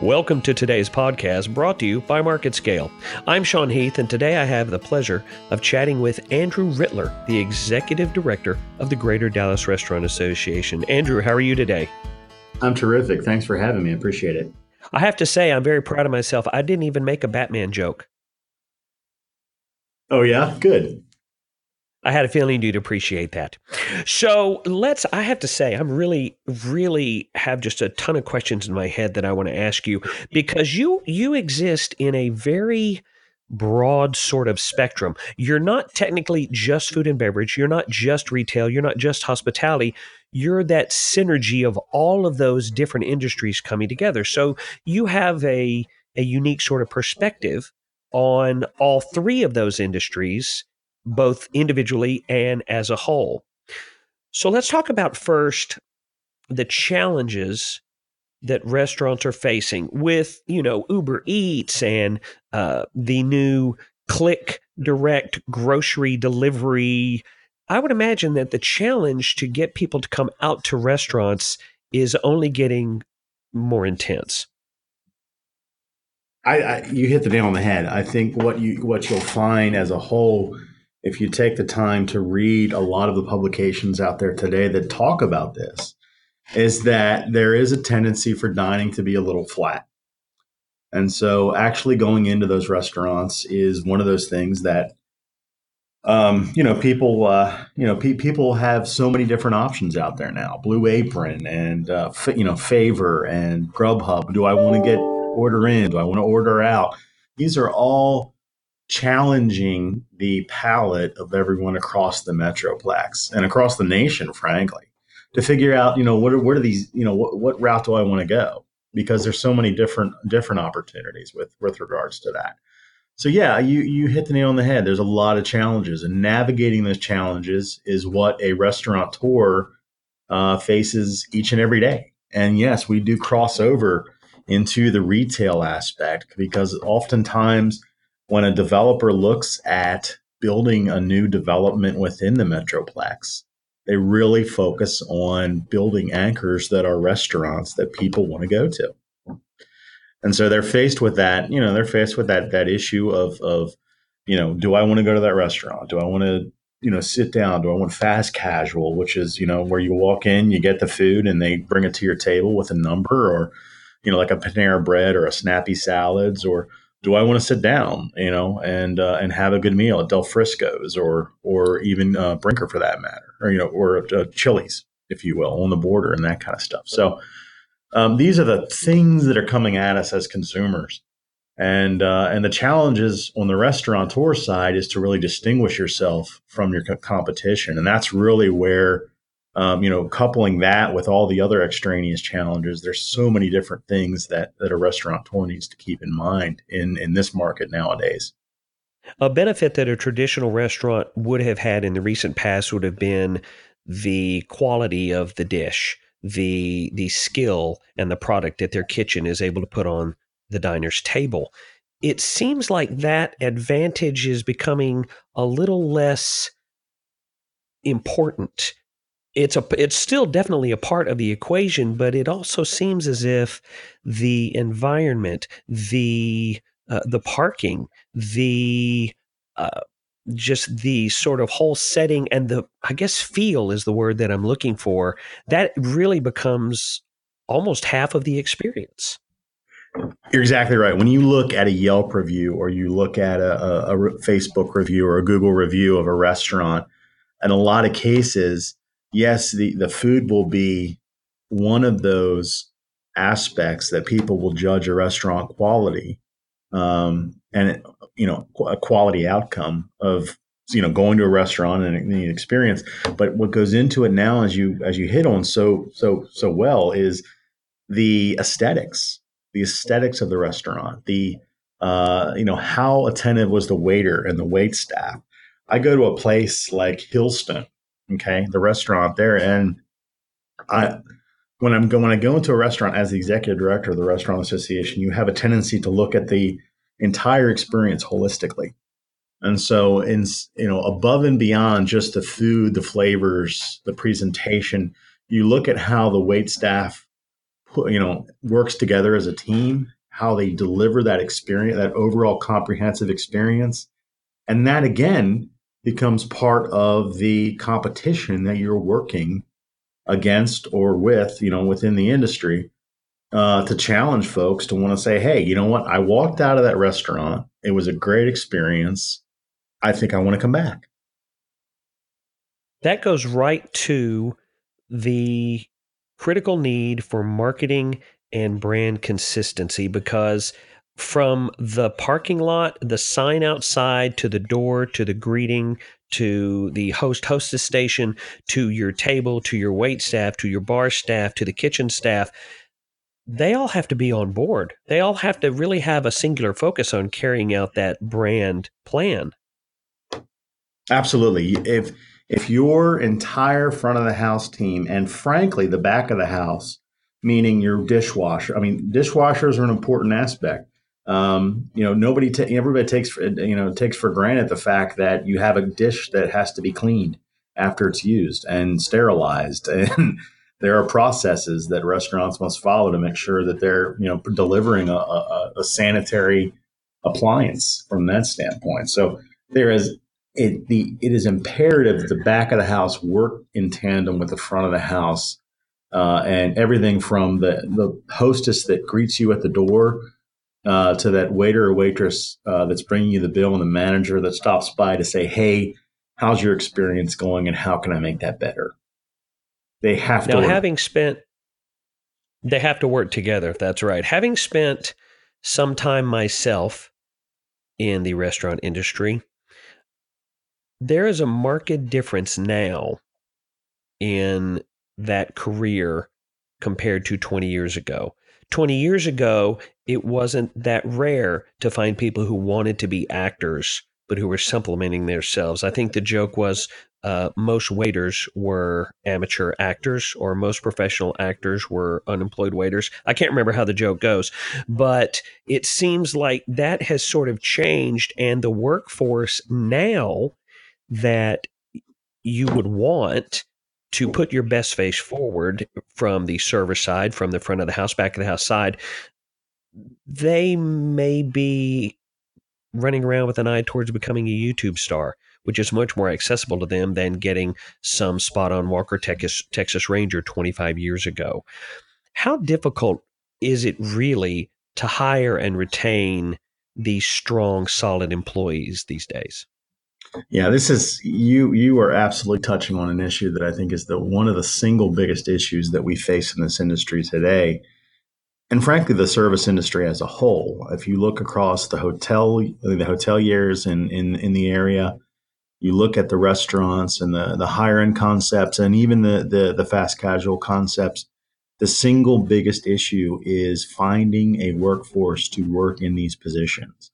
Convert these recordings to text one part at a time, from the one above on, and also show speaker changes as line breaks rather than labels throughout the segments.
Welcome to today's podcast brought to you by Market Scale. I'm Sean Heath, and today I have the pleasure of chatting with Andrew Rittler, the Executive Director of the Greater Dallas Restaurant Association. Andrew, how are you today?
I'm terrific. Thanks for having me. I appreciate it.
I have to say, I'm very proud of myself. I didn't even make a Batman joke.
Oh, yeah? Good.
I had a feeling you'd appreciate that. So let's, I have to say, I'm really, really have just a ton of questions in my head that I want to ask you because you, you exist in a very, broad sort of spectrum. You're not technically just food and beverage, you're not just retail, you're not just hospitality. You're that synergy of all of those different industries coming together. So you have a a unique sort of perspective on all three of those industries both individually and as a whole. So let's talk about first the challenges that restaurants are facing with, you know, Uber Eats and uh, the new click direct grocery delivery. I would imagine that the challenge to get people to come out to restaurants is only getting more intense.
I, I, you hit the nail on the head. I think what you what you'll find as a whole if you take the time to read a lot of the publications out there today that talk about this, is that there is a tendency for dining to be a little flat. And so, actually going into those restaurants is one of those things that, um, you know, people, uh, you know, pe- people have so many different options out there now. Blue Apron and uh, f- you know, Favor and Grubhub. Do I want to get order in? Do I want to order out? These are all challenging the palate of everyone across the metroplex and across the nation, frankly, to figure out, you know, what are, what are these, you know, what, what route do I want to go? Because there's so many different different opportunities with with regards to that. So yeah, you you hit the nail on the head. There's a lot of challenges, and navigating those challenges is what a restaurateur uh, faces each and every day. And yes, we do cross over into the retail aspect because oftentimes when a developer looks at building a new development within the Metroplex, they really focus on building anchors that are restaurants that people want to go to. And so they're faced with that, you know, they're faced with that that issue of of, you know, do I want to go to that restaurant? Do I want to, you know, sit down? Do I want fast casual, which is, you know, where you walk in, you get the food and they bring it to your table with a number or, you know, like a Panera bread or a snappy salads or do I want to sit down, you know, and uh, and have a good meal at Del Frisco's or or even uh, Brinker for that matter, or you know, or uh, Chili's, if you will, on the border and that kind of stuff. So um, these are the things that are coming at us as consumers, and uh, and the challenges on the restaurateur side is to really distinguish yourself from your co- competition, and that's really where um, you know, coupling that with all the other extraneous challenges, there's so many different things that that a restaurateur needs to keep in mind in in this market nowadays.
A benefit that a traditional restaurant would have had in the recent past would have been the quality of the dish, the the skill and the product that their kitchen is able to put on the diner's table. It seems like that advantage is becoming a little less important it's a it's still definitely a part of the equation, but it also seems as if the environment, the uh, the parking, the uh, just the sort of whole setting and the I guess feel is the word that I'm looking for. That really becomes almost half of the experience.
You're exactly right. When you look at a Yelp review or you look at a, a, a Facebook review or a Google review of a restaurant, in a lot of cases, yes, the, the food will be one of those aspects that people will judge a restaurant quality um, and you know a quality outcome of you know going to a restaurant and the experience. But what goes into it now as you as you hit on so so so well is the aesthetics the aesthetics of the restaurant the uh, you know how attentive was the waiter and the wait staff. I go to a place like hillstone okay, the restaurant there. And I, when I'm going, when I go into a restaurant as the executive director of the restaurant association, you have a tendency to look at the entire experience holistically. And so, in you know, above and beyond just the food, the flavors, the presentation, you look at how the wait staff you know works together as a team, how they deliver that experience, that overall comprehensive experience, and that again becomes part of the competition that you're working against or with, you know, within the industry uh, to challenge folks to want to say, hey, you know what? I walked out of that restaurant. It was a great experience. I think I want to come back.
That goes right to the critical need for marketing and brand consistency because from the parking lot, the sign outside, to the door, to the greeting, to the host hostess station, to your table, to your wait staff, to your bar staff, to the kitchen staff, they all have to be on board. They all have to really have a singular focus on carrying out that brand plan.
Absolutely. If if your entire front of the house team and frankly the back of the house, meaning your dishwasher, I mean dishwashers are an important aspect. Um, you know, nobody, ta- everybody takes, for, you know, takes for granted the fact that you have a dish that has to be cleaned after it's used and sterilized, and there are processes that restaurants must follow to make sure that they're, you know, delivering a, a, a sanitary appliance from that standpoint. So there is it the it is imperative that the back of the house work in tandem with the front of the house, uh, and everything from the the hostess that greets you at the door uh, to that waiter or waitress uh, that's bringing you the bill and the manager that stops by to say, "Hey, how's your experience going, and how can I make that better?" They have
now,
to.
Now, having spent, they have to work together. That's right. Having spent some time myself in the restaurant industry, there is a marked difference now in that career compared to 20 years ago. 20 years ago, it wasn't that rare to find people who wanted to be actors, but who were supplementing themselves. I think the joke was uh, most waiters were amateur actors, or most professional actors were unemployed waiters. I can't remember how the joke goes, but it seems like that has sort of changed, and the workforce now that you would want to put your best face forward from the server side, from the front of the house, back of the house side, they may be running around with an eye towards becoming a YouTube star, which is much more accessible to them than getting some spot on Walker Texas, Texas Ranger 25 years ago. How difficult is it really to hire and retain these strong, solid employees these days?
Yeah, this is you. You are absolutely touching on an issue that I think is the one of the single biggest issues that we face in this industry today, and frankly, the service industry as a whole. If you look across the hotel, the hoteliers in in in the area, you look at the restaurants and the the higher end concepts, and even the the, the fast casual concepts. The single biggest issue is finding a workforce to work in these positions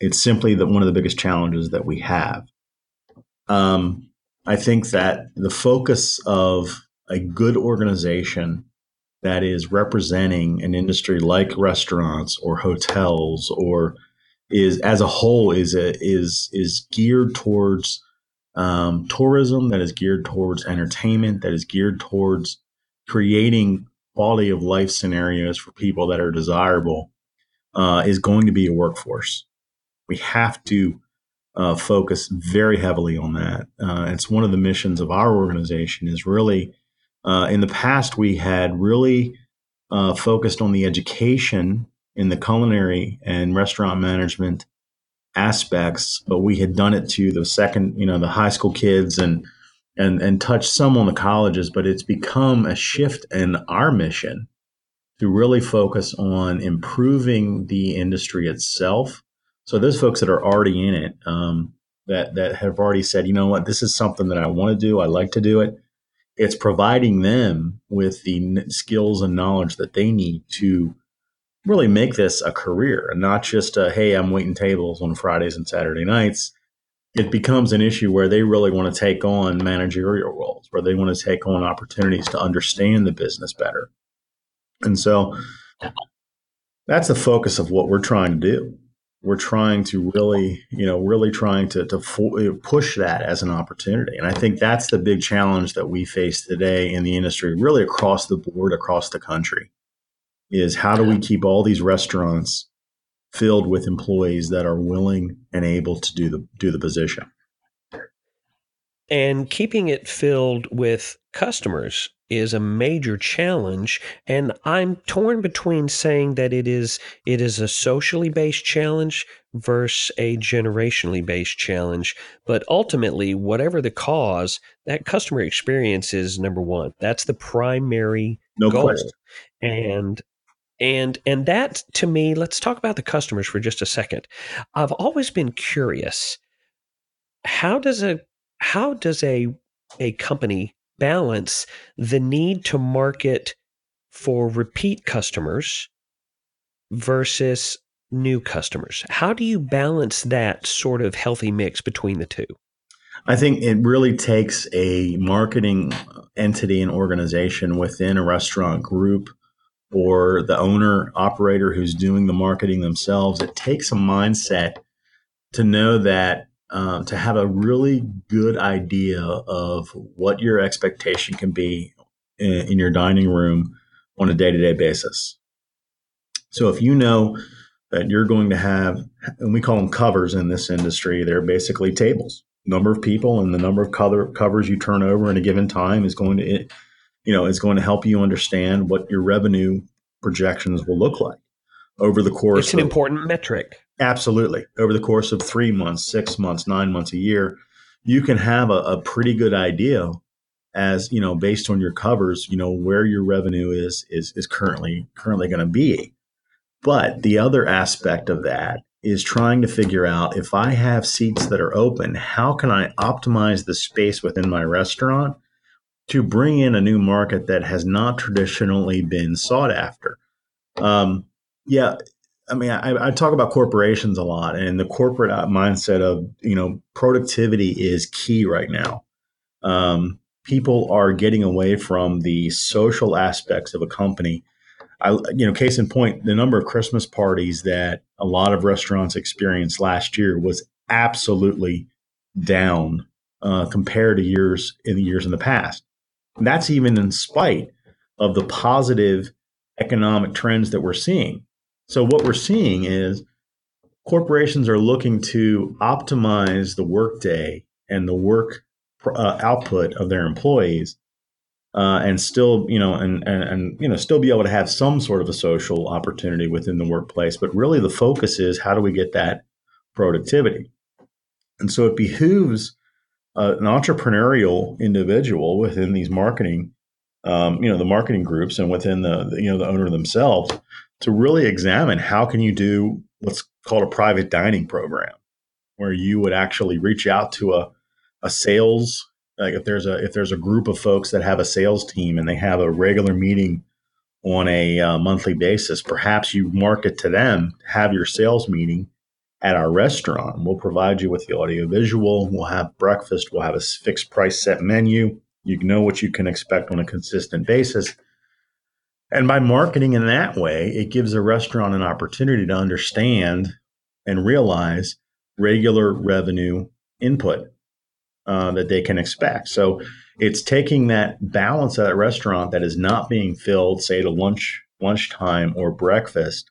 it's simply that one of the biggest challenges that we have. Um, I think that the focus of a good organization that is representing an industry like restaurants or hotels or is as a whole is a, is is geared towards um, tourism that is geared towards entertainment that is geared towards creating quality of life scenarios for people that are desirable uh, is going to be a workforce we have to uh, focus very heavily on that. Uh, it's one of the missions of our organization. Is really uh, in the past we had really uh, focused on the education in the culinary and restaurant management aspects, but we had done it to the second, you know, the high school kids and and and touched some on the colleges. But it's become a shift in our mission to really focus on improving the industry itself so those folks that are already in it, um, that that have already said, you know what, this is something that I want to do. I like to do it. It's providing them with the skills and knowledge that they need to really make this a career and not just a, hey, I'm waiting tables on Fridays and Saturday nights. It becomes an issue where they really want to take on managerial roles, where they want to take on opportunities to understand the business better. And so that's the focus of what we're trying to do we're trying to really, you know, really trying to, to fo- push that as an opportunity. And I think that's the big challenge that we face today in the industry, really across the board, across the country. is how do we keep all these restaurants filled with employees that are willing and able to do the do the position
and keeping it filled with customers is a major challenge. And i'm torn between saying that it is it is a socially based challenge versus a generationally based challenge. But ultimately whatever the cause that customer experience is number 1 that's the primary
no
goal.
question.
and and and that to me let's talk about the customers for just a second. I've always been curious how does a how does a a company balance the need to market for repeat customers versus new customers? How do you balance that sort of healthy mix between the two?
I think it really takes a marketing entity and organization within a restaurant group or the owner operator who's doing the marketing themselves. It takes a mindset to know that um, to have a really good idea of what your expectation can be in, in your dining room on a day to day basis. So if you know that you're going to have, and we call them covers in this industry, they're basically tables. Number of people and the number of color covers you turn over in a given time is going to, you know, is going to help you understand what your revenue projections will look like over the course.
It's an of, important metric.
Absolutely. Over the course of three months, six months, nine months, a year, you can have a, a pretty good idea as, you know, based on your covers, you know, where your revenue is is is currently currently going to be. But the other aspect of that is trying to figure out if I have seats that are open, how can I optimize the space within my restaurant to bring in a new market that has not traditionally been sought after? Um, yeah, I mean, I, I, talk about corporations a lot, and the corporate uh, mindset of you know productivity is key right now. Um, people are getting away from the social aspects of a company. I, you know, case in point, the number of Christmas parties that a lot of restaurants experienced last year was absolutely down uh, compared to years in the years in the past. And that's even in spite of the positive economic trends that we're seeing. So what we're seeing is corporations are looking to optimize the workday and the work uh, output of their employees, uh, and still, you know, and, and and you know, still be able to have some sort of a social opportunity within the workplace. But really, the focus is how do we get that productivity? And so it behooves uh, an entrepreneurial individual within these marketing, um, you know, the marketing groups and within the, the you know the owner themselves to really examine how can you do what's called a private dining program where you would actually reach out to a, a sales like if there's a if there's a group of folks that have a sales team and they have a regular meeting on a uh, monthly basis perhaps you market to them have your sales meeting at our restaurant. We'll provide you with the audio visual we'll have breakfast we'll have a fixed price set menu. You know what you can expect on a consistent basis and by marketing in that way, it gives a restaurant an opportunity to understand and realize regular revenue input uh, that they can expect. So it's taking that balance of that restaurant that is not being filled, say to lunch, lunchtime or breakfast,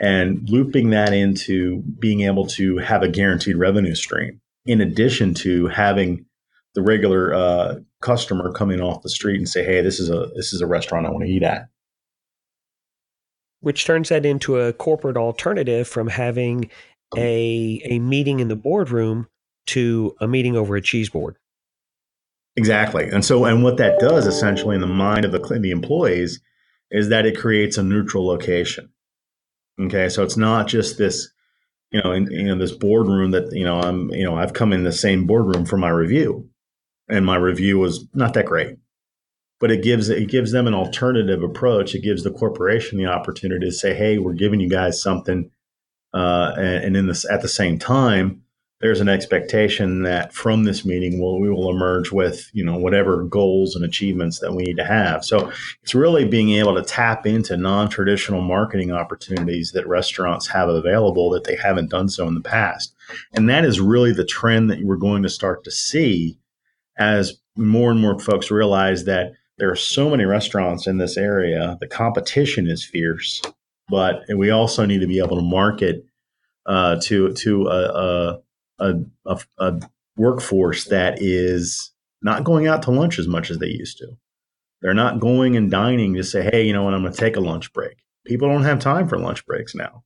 and looping that into being able to have a guaranteed revenue stream, in addition to having the regular uh, customer coming off the street and say, "Hey, this is a this is a restaurant I want to eat at."
Which turns that into a corporate alternative from having mm. a a meeting in the boardroom to a meeting over a cheese board.
Exactly, and so and what that does essentially in the mind of the the employees is that it creates a neutral location. Okay, so it's not just this, you know, in, you know this boardroom that you know I'm you know I've come in the same boardroom for my review, and my review was not that great but it gives it gives them an alternative approach. It gives the corporation the opportunity to say, "Hey, we're giving you guys something," uh, and, and in this at the same time, there's an expectation that from this meeting, we'll, we will emerge with you know whatever goals and achievements that we need to have. So it's really being able to tap into non-traditional marketing opportunities that restaurants have available that they haven't done so in the past, and that is really the trend that we're going to start to see as more and more folks realize that there are so many restaurants in this area. The competition is fierce, but we also need to be able to market uh, to to a, a, a, a workforce that is not going out to lunch as much as they used to. They're not going and dining to say, hey, you know what, I'm going to take a lunch break. People don't have time for lunch breaks now.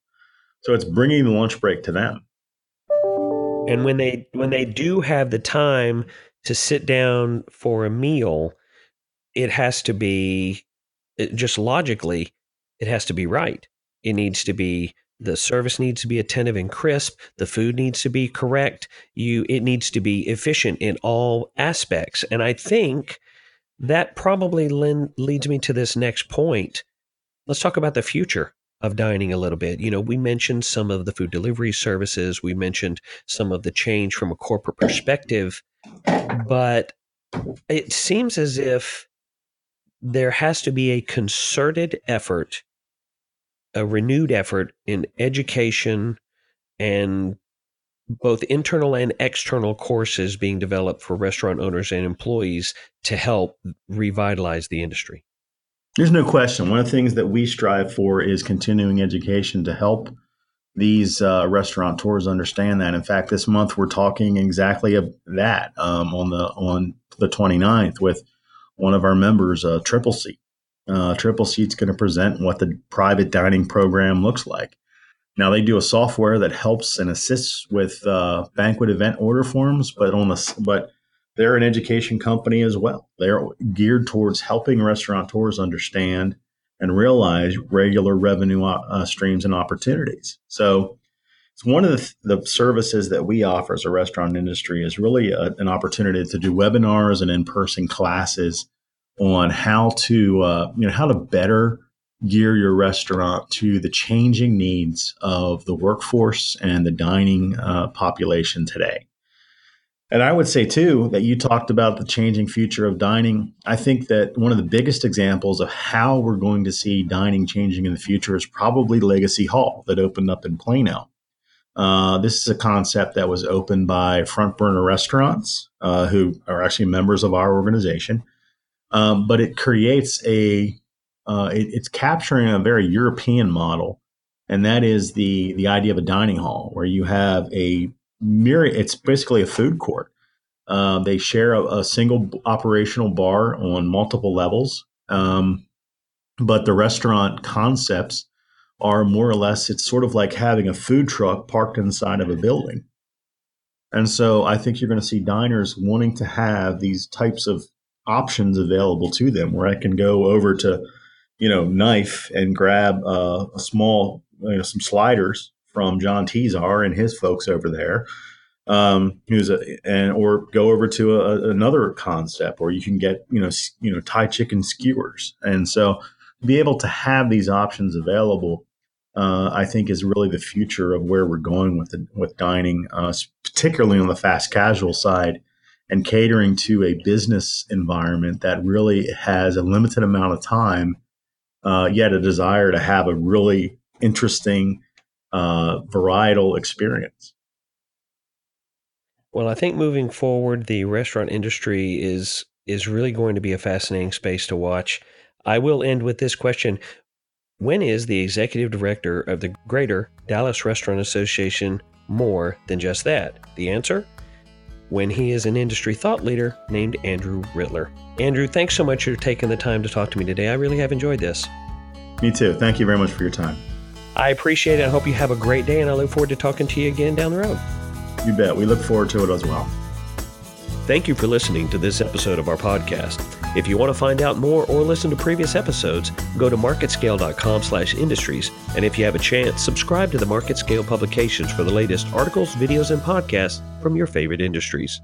So it's bringing the lunch break to them.
And when they when they do have the time to sit down for a meal, it has to be just logically, it has to be right. It needs to be the service needs to be attentive and crisp. The food needs to be correct. You it needs to be efficient in all aspects. And I think that probably leads me to this next point. Let's talk about the future of dining a little bit. You know, we mentioned some of the food delivery services, we mentioned some of the change from a corporate perspective, but it seems as if there has to be a concerted effort, a renewed effort in education and both internal and external courses being developed for restaurant owners and employees to help revitalize the industry.
There's no question. One of the things that we strive for is continuing education to help these uh, restaurateurs understand that. In fact, this month we're talking exactly of that um, on the on the 29th with one of our members, uh, Tripleseat. Uh, Tripleseat's going to present what the private dining program looks like. Now they do a software that helps and assists with uh, banquet event order forms, but on the but they're an education company as well. They're geared towards helping restaurateurs understand and realize regular revenue uh, streams and opportunities. So it's one of the, the, services that we offer as a restaurant industry is really a, an opportunity to do webinars and in-person classes on how to uh, you know how to better gear your restaurant to the changing needs of the workforce and the dining uh, population today. And I would say, too, that you talked about the changing future of dining. I think that one of the biggest examples of how we're going to see dining changing in the future is probably Legacy Hall that opened up in Plano. Uh, this is a concept that was opened by Front Burner Restaurants, uh, who are actually members of our organization. Um, but it creates a uh, it, it's capturing a very European model, and that is the the idea of a dining hall where you have a myriad. It's basically a food court. Uh, they share a, a, single operational bar on multiple levels, um, but the restaurant concepts are more or less. It's sort of like having a food truck parked inside of a building. And so I think you're going to see diners wanting to have these types of options available to them where I can go over to you know, knife and grab uh, a small, you know, some sliders from John Tesar and his folks over there. Um, who's a, and or go over to a, another concept where you can get, you know, you know, Thai chicken skewers. And so be able to have these options available, uh, I think is really the future of where we're going with the, with dining, uh, particularly on the fast casual side and catering to a business environment that really has a limited amount of time uh, yet a desire to have a really interesting, uh, varietal experience.
Well, I think moving forward, the restaurant industry is is really going to be a fascinating space to watch. I will end with this question. When is the executive director of the Greater Dallas Restaurant Association more than just that? The answer? When he is an industry thought leader named Andrew Rittler. Andrew, thanks so much for taking the time to talk to me today. I really have enjoyed this.
Me too. Thank you very much for your time.
I appreciate it. I hope you have a great day, and I look forward to talking to you again down the road.
You bet. We look forward to it as well.
Thank you for listening to this episode of our podcast. If you want to find out more or listen to previous episodes, go to marketscale.com/industries, and if you have a chance, subscribe to the Market Scale publications for the latest articles, videos, and podcasts from your favorite industries.